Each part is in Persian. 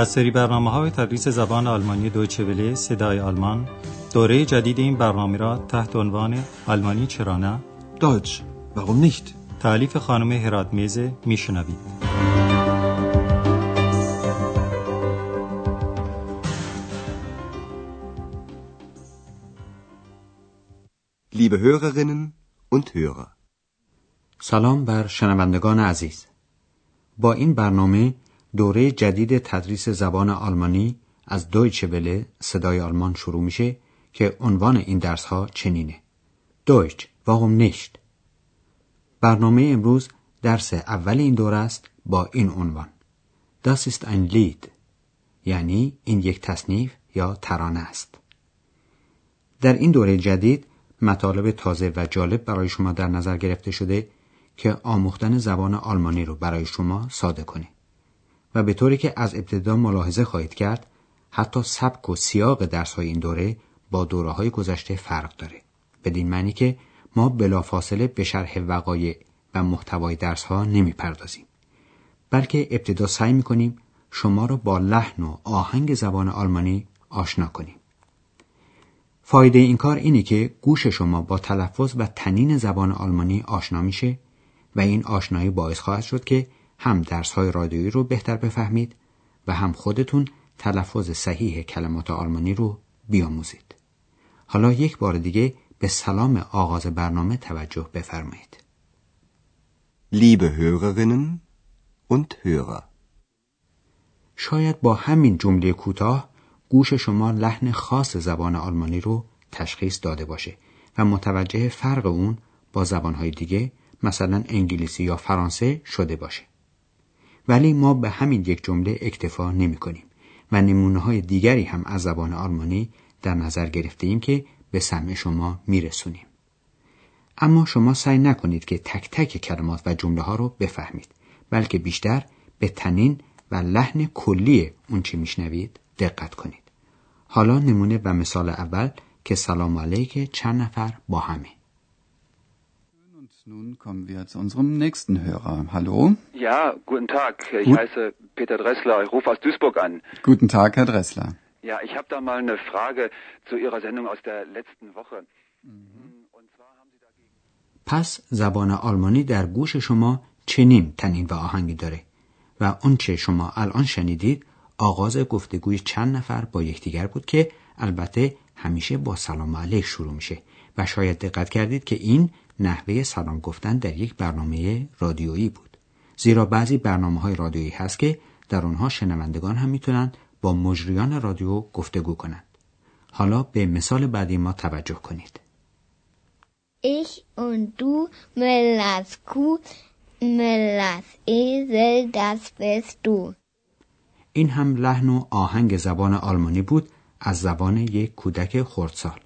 از سری برنامه های تدریس زبان آلمانی دویچه وله صدای آلمان دوره جدید این برنامه را تحت عنوان آلمانی چرا نه؟ Deutsch, warum nicht? تعلیف خانم هرات میزه میشنوید. Liebe Hörerinnen und Hörer, سلام بر شنوندگان عزیز. با این برنامه دوره جدید تدریس زبان آلمانی از دویچه وله صدای آلمان شروع میشه که عنوان این درس ها چنینه. دویچ warum nicht برنامه امروز درس اول این دوره است با این عنوان. Das ist ein Lied. یعنی این یک تصنیف یا ترانه است. در این دوره جدید مطالب تازه و جالب برای شما در نظر گرفته شده که آموختن زبان آلمانی رو برای شما ساده کنه و به طوری که از ابتدا ملاحظه خواهید کرد حتی سبک و سیاق درس های این دوره با دوره های گذشته فرق داره. بدین معنی که ما بلافاصله به شرح وقایع و محتوای درس ها نمی پردازیم بلکه ابتدا سعی می کنیم شما را با لحن و آهنگ زبان آلمانی آشنا کنیم. فایده این کار اینه که گوش شما با تلفظ و تنین زبان آلمانی آشنا میشه و این آشنایی باعث خواهد شد که هم درس های رادیویی رو بهتر بفهمید و هم خودتون تلفظ صحیح کلمات آلمانی رو بیاموزید. حالا یک بار دیگه به سلام آغاز برنامه توجه بفرمایید. liebe Hörerinnen und Hörer. شاید با همین جمله کوتاه گوش شما لحن خاص زبان آلمانی رو تشخیص داده باشه و متوجه فرق اون با زبانهای دیگه مثلا انگلیسی یا فرانسه شده باشه. ولی ما به همین یک جمله اکتفا نمی کنیم و نمونه های دیگری هم از زبان آلمانی در نظر گرفته ایم که به سمع شما میرسونیم. اما شما سعی نکنید که تک تک کلمات و جمله ها رو بفهمید بلکه بیشتر به تنین و لحن کلی اون چی میشنوید دقت کنید. حالا نمونه و مثال اول که سلام علیک چند نفر با همه. Nun kommen wir zu unserem nächsten Hörer. Hallo. Ja, guten Tag. Ich Gut. heiße Peter Dressler. Ich rufe aus Duisburg an. Guten Tag, Herr Dressler. Ja, ich habe da mal eine Frage zu Ihrer Sendung aus der letzten Woche. Und zwar haben Sie dagegen. پس زبان آلمانی در گوش شما چنین تنین و آهنگی داره و آنچه شما الان شنیدید آغاز گفتگوی چند نفر با یکدیگر بود که البته همیشه با سلام علیک شروع میشه و شاید دقت کردید که این نحوه سلام گفتن در یک برنامه رادیویی بود. زیرا بعضی برنامه های رادیویی هست که در آنها شنوندگان هم می‌تونن با مجریان رادیو گفتگو کنند. حالا به مثال بعدی ما توجه کنید. Ich und du, Müllers Kuh, Müllers Esel, das bist du. این هم لحن و آهنگ زبان آلمانی بود از زبان یک کودک خردسال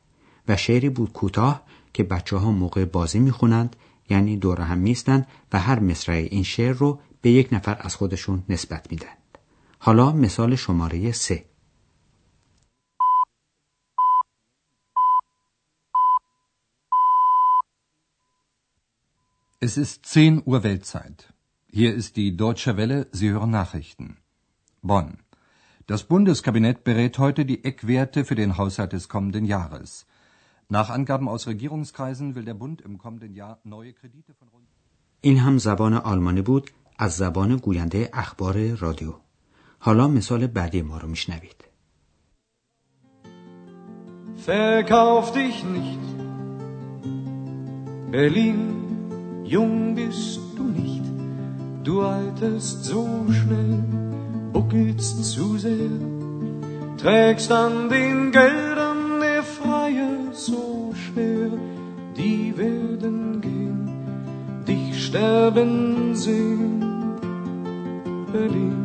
و شعری بود کوتاه که بچه ها موقع بازی می‌خونند یعنی دور هم میستند و هر مصرع این شعر رو به یک نفر از خودشون نسبت میدن. حالا مثال شماره سه Es ist 10 Uhr Weltzeit. Hier ist die Deutsche Welle, Sie hören Nachrichten. Bonn. Das Bundeskabinett berät heute die Eckwerte für den Haushalt des kommenden Jahres. Nach Angaben aus Regierungskreisen will der Bund im kommenden Jahr neue Kredite von rund این هم زبان آلمانی بود از زبان گوینده اخبار رادیو حالا مثال بعدی ما رو میشنوید Verkauf dich nicht. Berlin, jung bist du nicht. Du alterst so schnell, buckelst zu sehr. Trägst an den Geldern sehen. Berlin.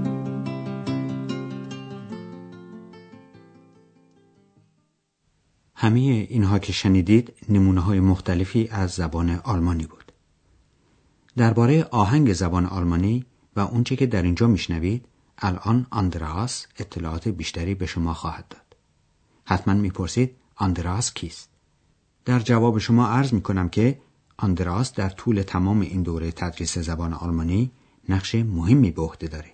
همه اینها که شنیدید نمونه های مختلفی از زبان آلمانی بود. درباره آهنگ زبان آلمانی و اونچه که در اینجا میشنوید الان آندراس اطلاعات بیشتری به شما خواهد داد. حتما می‌پرسید آندراس کیست؟ در جواب شما عرض می‌کنم که آندراس در طول تمام این دوره تدریس زبان آلمانی نقش مهمی به عهده داره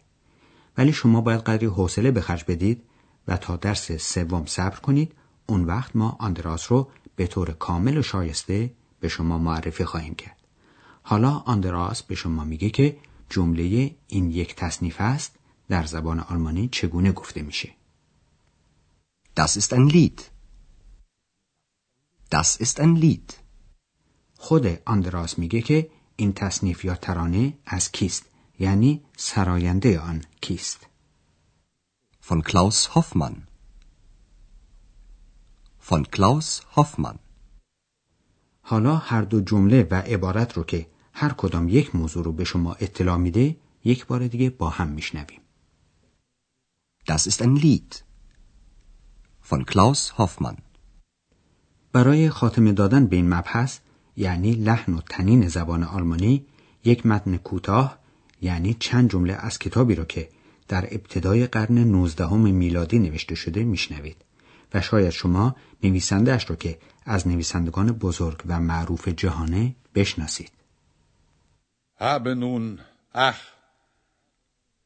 ولی شما باید قدری حوصله به خرج بدید و تا درس سوم صبر کنید اون وقت ما آندراس رو به طور کامل و شایسته به شما معرفی خواهیم کرد حالا آندراس به شما میگه که جمله این یک تصنیف است در زبان آلمانی چگونه گفته میشه Das ist ein Lied. Das ist ein Lied. خود آندراس میگه که این تصنیف یا ترانه از کیست یعنی سراینده آن کیست Von Klaus Hoffmann. Von Klaus Hoffmann. حالا هر دو جمله و عبارت رو که هر کدام یک موضوع رو به شما اطلاع میده یک بار دیگه با هم میشنویم Das ist ein Lied. Von Klaus Hoffmann. برای خاتمه دادن به این مبحث یعنی لحن و تنین زبان آلمانی یک متن کوتاه یعنی چند جمله از کتابی را که در ابتدای قرن 19 میلادی نوشته شده میشنوید و شاید شما نویسندهاش را که از نویسندگان بزرگ و معروف جهانه بشناسید. Habe nun, ach,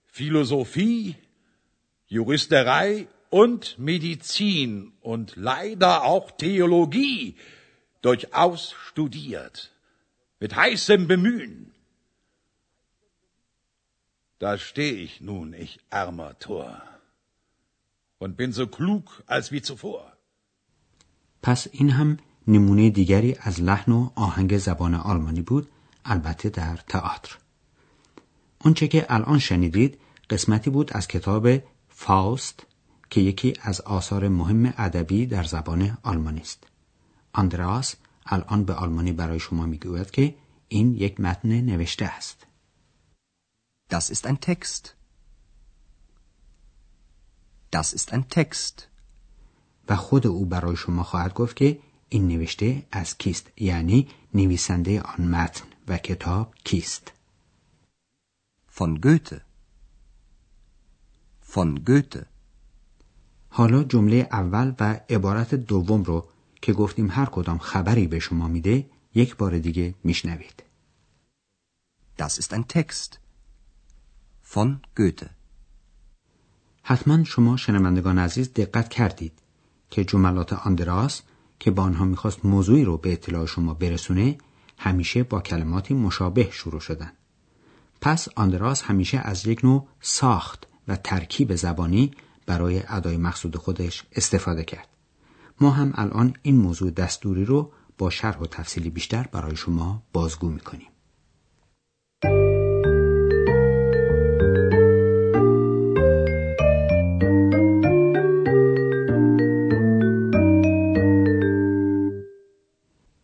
Philosophie, Juristerei und Medizin und leider auch Theologie durchaus studiert, mit heißem Bemühen. Da steh ich nun, ich armer Tor, und bin so klug als wie zuvor. پس این هم نمونه دیگری از لحن و آهنگ زبان آلمانی بود البته در تئاتر اونچه که الان شنیدید قسمتی بود از کتاب فاوست که یکی از آثار مهم ادبی در زبان آلمانی است آندراس الان به آلمانی برای شما می‌گوید که این یک متن نوشته است Das ist ein Text. Das ist ein Text. و خود او برای شما خواهد گفت که این نوشته از کیست یعنی نویسنده آن متن و کتاب کیست Von Goethe. Von Goethe. حالا جمله اول و عبارت دوم رو که گفتیم هر کدام خبری به شما میده یک بار دیگه میشنوید Das ist ein Text. Von Goethe. حتما شما شنوندگان عزیز دقت کردید که جملات آندراس که با آنها می‌خواست موضوعی رو به اطلاع شما برسونه همیشه با کلماتی مشابه شروع شدن پس آندراس همیشه از یک نوع ساخت و ترکیب زبانی برای ادای مقصود خودش استفاده کرد ما هم الان این موضوع دستوری رو با شرح و تفصیلی بیشتر برای شما بازگو می‌کنیم.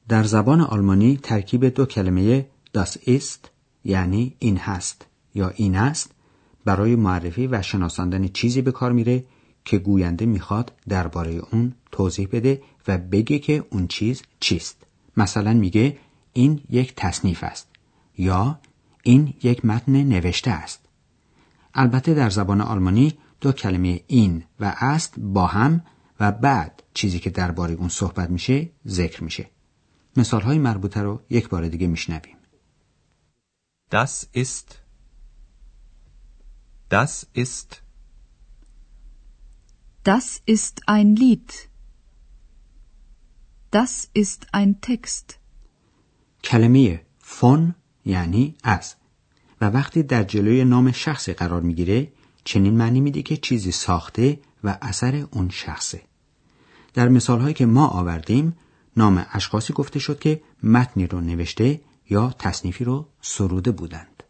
در زبان آلمانی ترکیب دو کلمه das ist یعنی این هست یا این است برای معرفی و شناساندن چیزی به کار میره که گوینده می‌خواد درباره اون توضیح بده و بگه که اون چیز چیست مثلا میگه این یک تصنیف است یا این یک متن نوشته است البته در زبان آلمانی دو کلمه این و است با هم و بعد چیزی که درباره اون صحبت میشه ذکر میشه مثال های مربوطه رو یک بار دیگه میشنویم Das ist. Das ist. Das ist ein Lied. Das ist ein Text. کلمه فون یعنی از و وقتی در جلوی نام شخصی قرار می‌گیره چنین معنی میده که چیزی ساخته و اثر اون شخصه در مثال هایی که ما آوردیم نام اشخاصی گفته شد که متنی رو نوشته یا تصنیفی رو سروده بودند.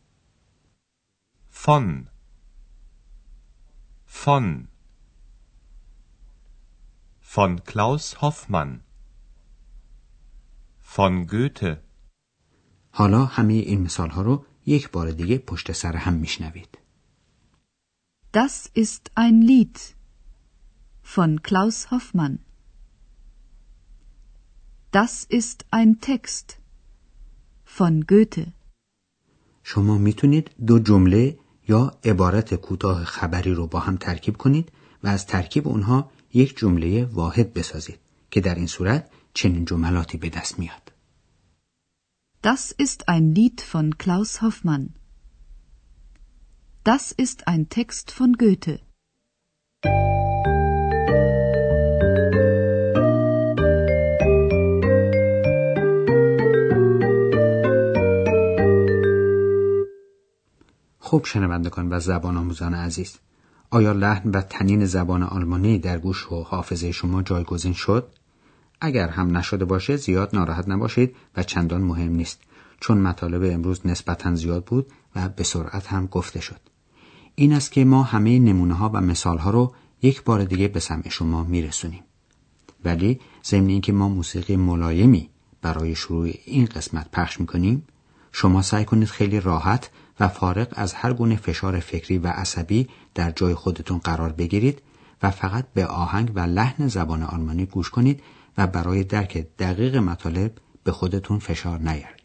Von. Von. Von Klaus Hoffmann. Von Goethe. حالا همه این مثال ها رو یک بار دیگه پشت سر هم میشنوید. Das ist ein Lied von Klaus Hoffmann. Das ist ein Text von Goethe. شما می‌تونید دو جمله یا عبارت کوتاه خبری رو با هم ترکیب کنید و از ترکیب اونها یک جمله واحد بسازید که در این صورت چنین جملاتی به دست میاد. Das ist ein Lied von Klaus Hoffmann. Das ist ein Text von Goethe. خوب شنوندگان و زبان آموزان عزیز آیا لحن و تنین زبان آلمانی در گوش و حافظه شما جایگزین شد؟ اگر هم نشده باشه زیاد ناراحت نباشید و چندان مهم نیست چون مطالب امروز نسبتا زیاد بود و به سرعت هم گفته شد. این است که ما همه نمونه ها و مثال ها رو یک بار دیگه به سمع شما میرسونیم. ولی ضمن اینکه ما موسیقی ملایمی برای شروع این قسمت پخش می‌کنیم شما سعی کنید خیلی راحت و فارغ از هر گونه فشار فکری و عصبی در جای خودتون قرار بگیرید و فقط به آهنگ و لحن زبان آلمانی گوش کنید و برای درک دقیق مطالب به خودتون فشار نیارید.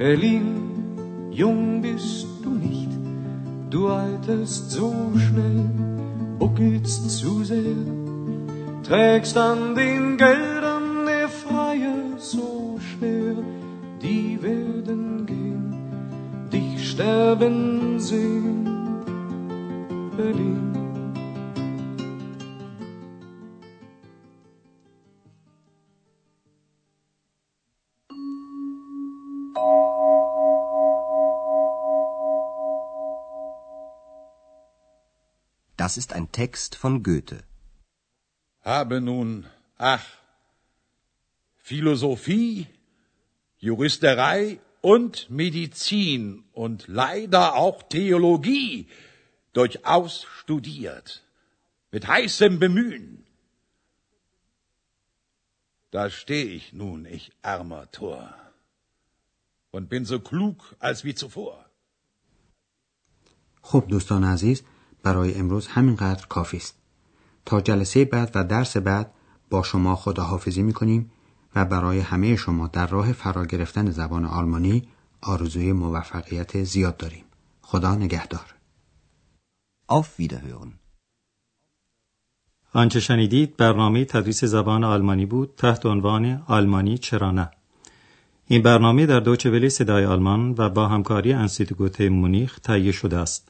Berlin, jung bist du nicht. Du alterst so schnell, buckelst zu sehr, trägst an den Geldern der Freier so schwer. Die werden gehen, dich sterben sehen. Berlin. Das ist ein Text von Goethe. Habe nun, ach, Philosophie, Juristerei und Medizin und leider auch Theologie durchaus studiert, mit heißem Bemühen. Da steh ich nun, ich armer Tor, und bin so klug als wie zuvor. خب دوستان عزیز برای امروز همینقدر کافی است. تا جلسه بعد و درس بعد با شما خداحافظی می کنیم و برای همه شما در راه فرا گرفتن زبان آلمانی آرزوی موفقیت زیاد داریم. خدا نگهدار. Auf Wiederhören. آنچه شنیدید برنامه تدریس زبان آلمانی بود تحت عنوان آلمانی چرا نه این برنامه در دوچه ولی صدای آلمان و با همکاری انسیتگوت مونیخ تهیه شده است.